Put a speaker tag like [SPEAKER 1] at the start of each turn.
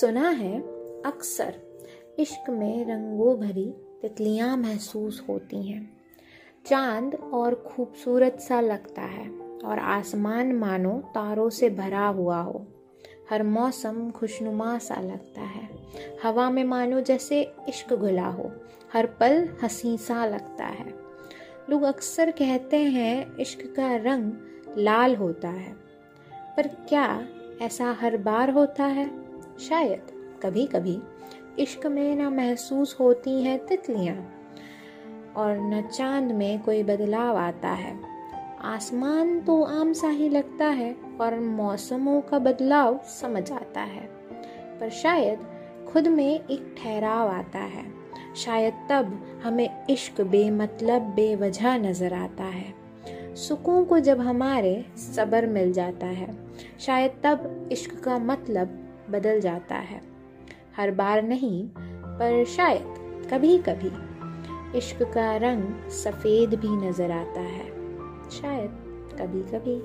[SPEAKER 1] सुना है, अक्सर इश्क में रंगों भरी तितलियाँ महसूस होती हैं। चाँद और खूबसूरत सा लगता है और आसमान मानो तारों से भरा हुआ हो। हर मौसम खुशनुमा सा लगता है। हवा में मानो जैसे इश्क घुला हो। हर पल हँसी सा लगता है। लोग अक्सर कहते हैं, इश्क का रंग लाल होता है। पर क्या ऐसा हर बार होता है? शायद कभी कभी इश्क में ना महसूस होती हैं तितलियाँ, और न चाँद में कोई बदलाव आता है। आसमान तो आम सा ही लगता है, और मौसमों का बदलाव समझ आता है। पर शायद खुद में एक ठहराव आता है। शायद तब हमें इश्क बेमतलब, बेवजह नज़र आता है। सुकून को जब हमारे सबर मिल जाता है, शायद तब इश्क का मतलब बदल जाता है। हर बार नहीं, पर शायद कभी कभी इश्क का रंग सफ़ेद भी नज़र आता है। शायद कभी कभी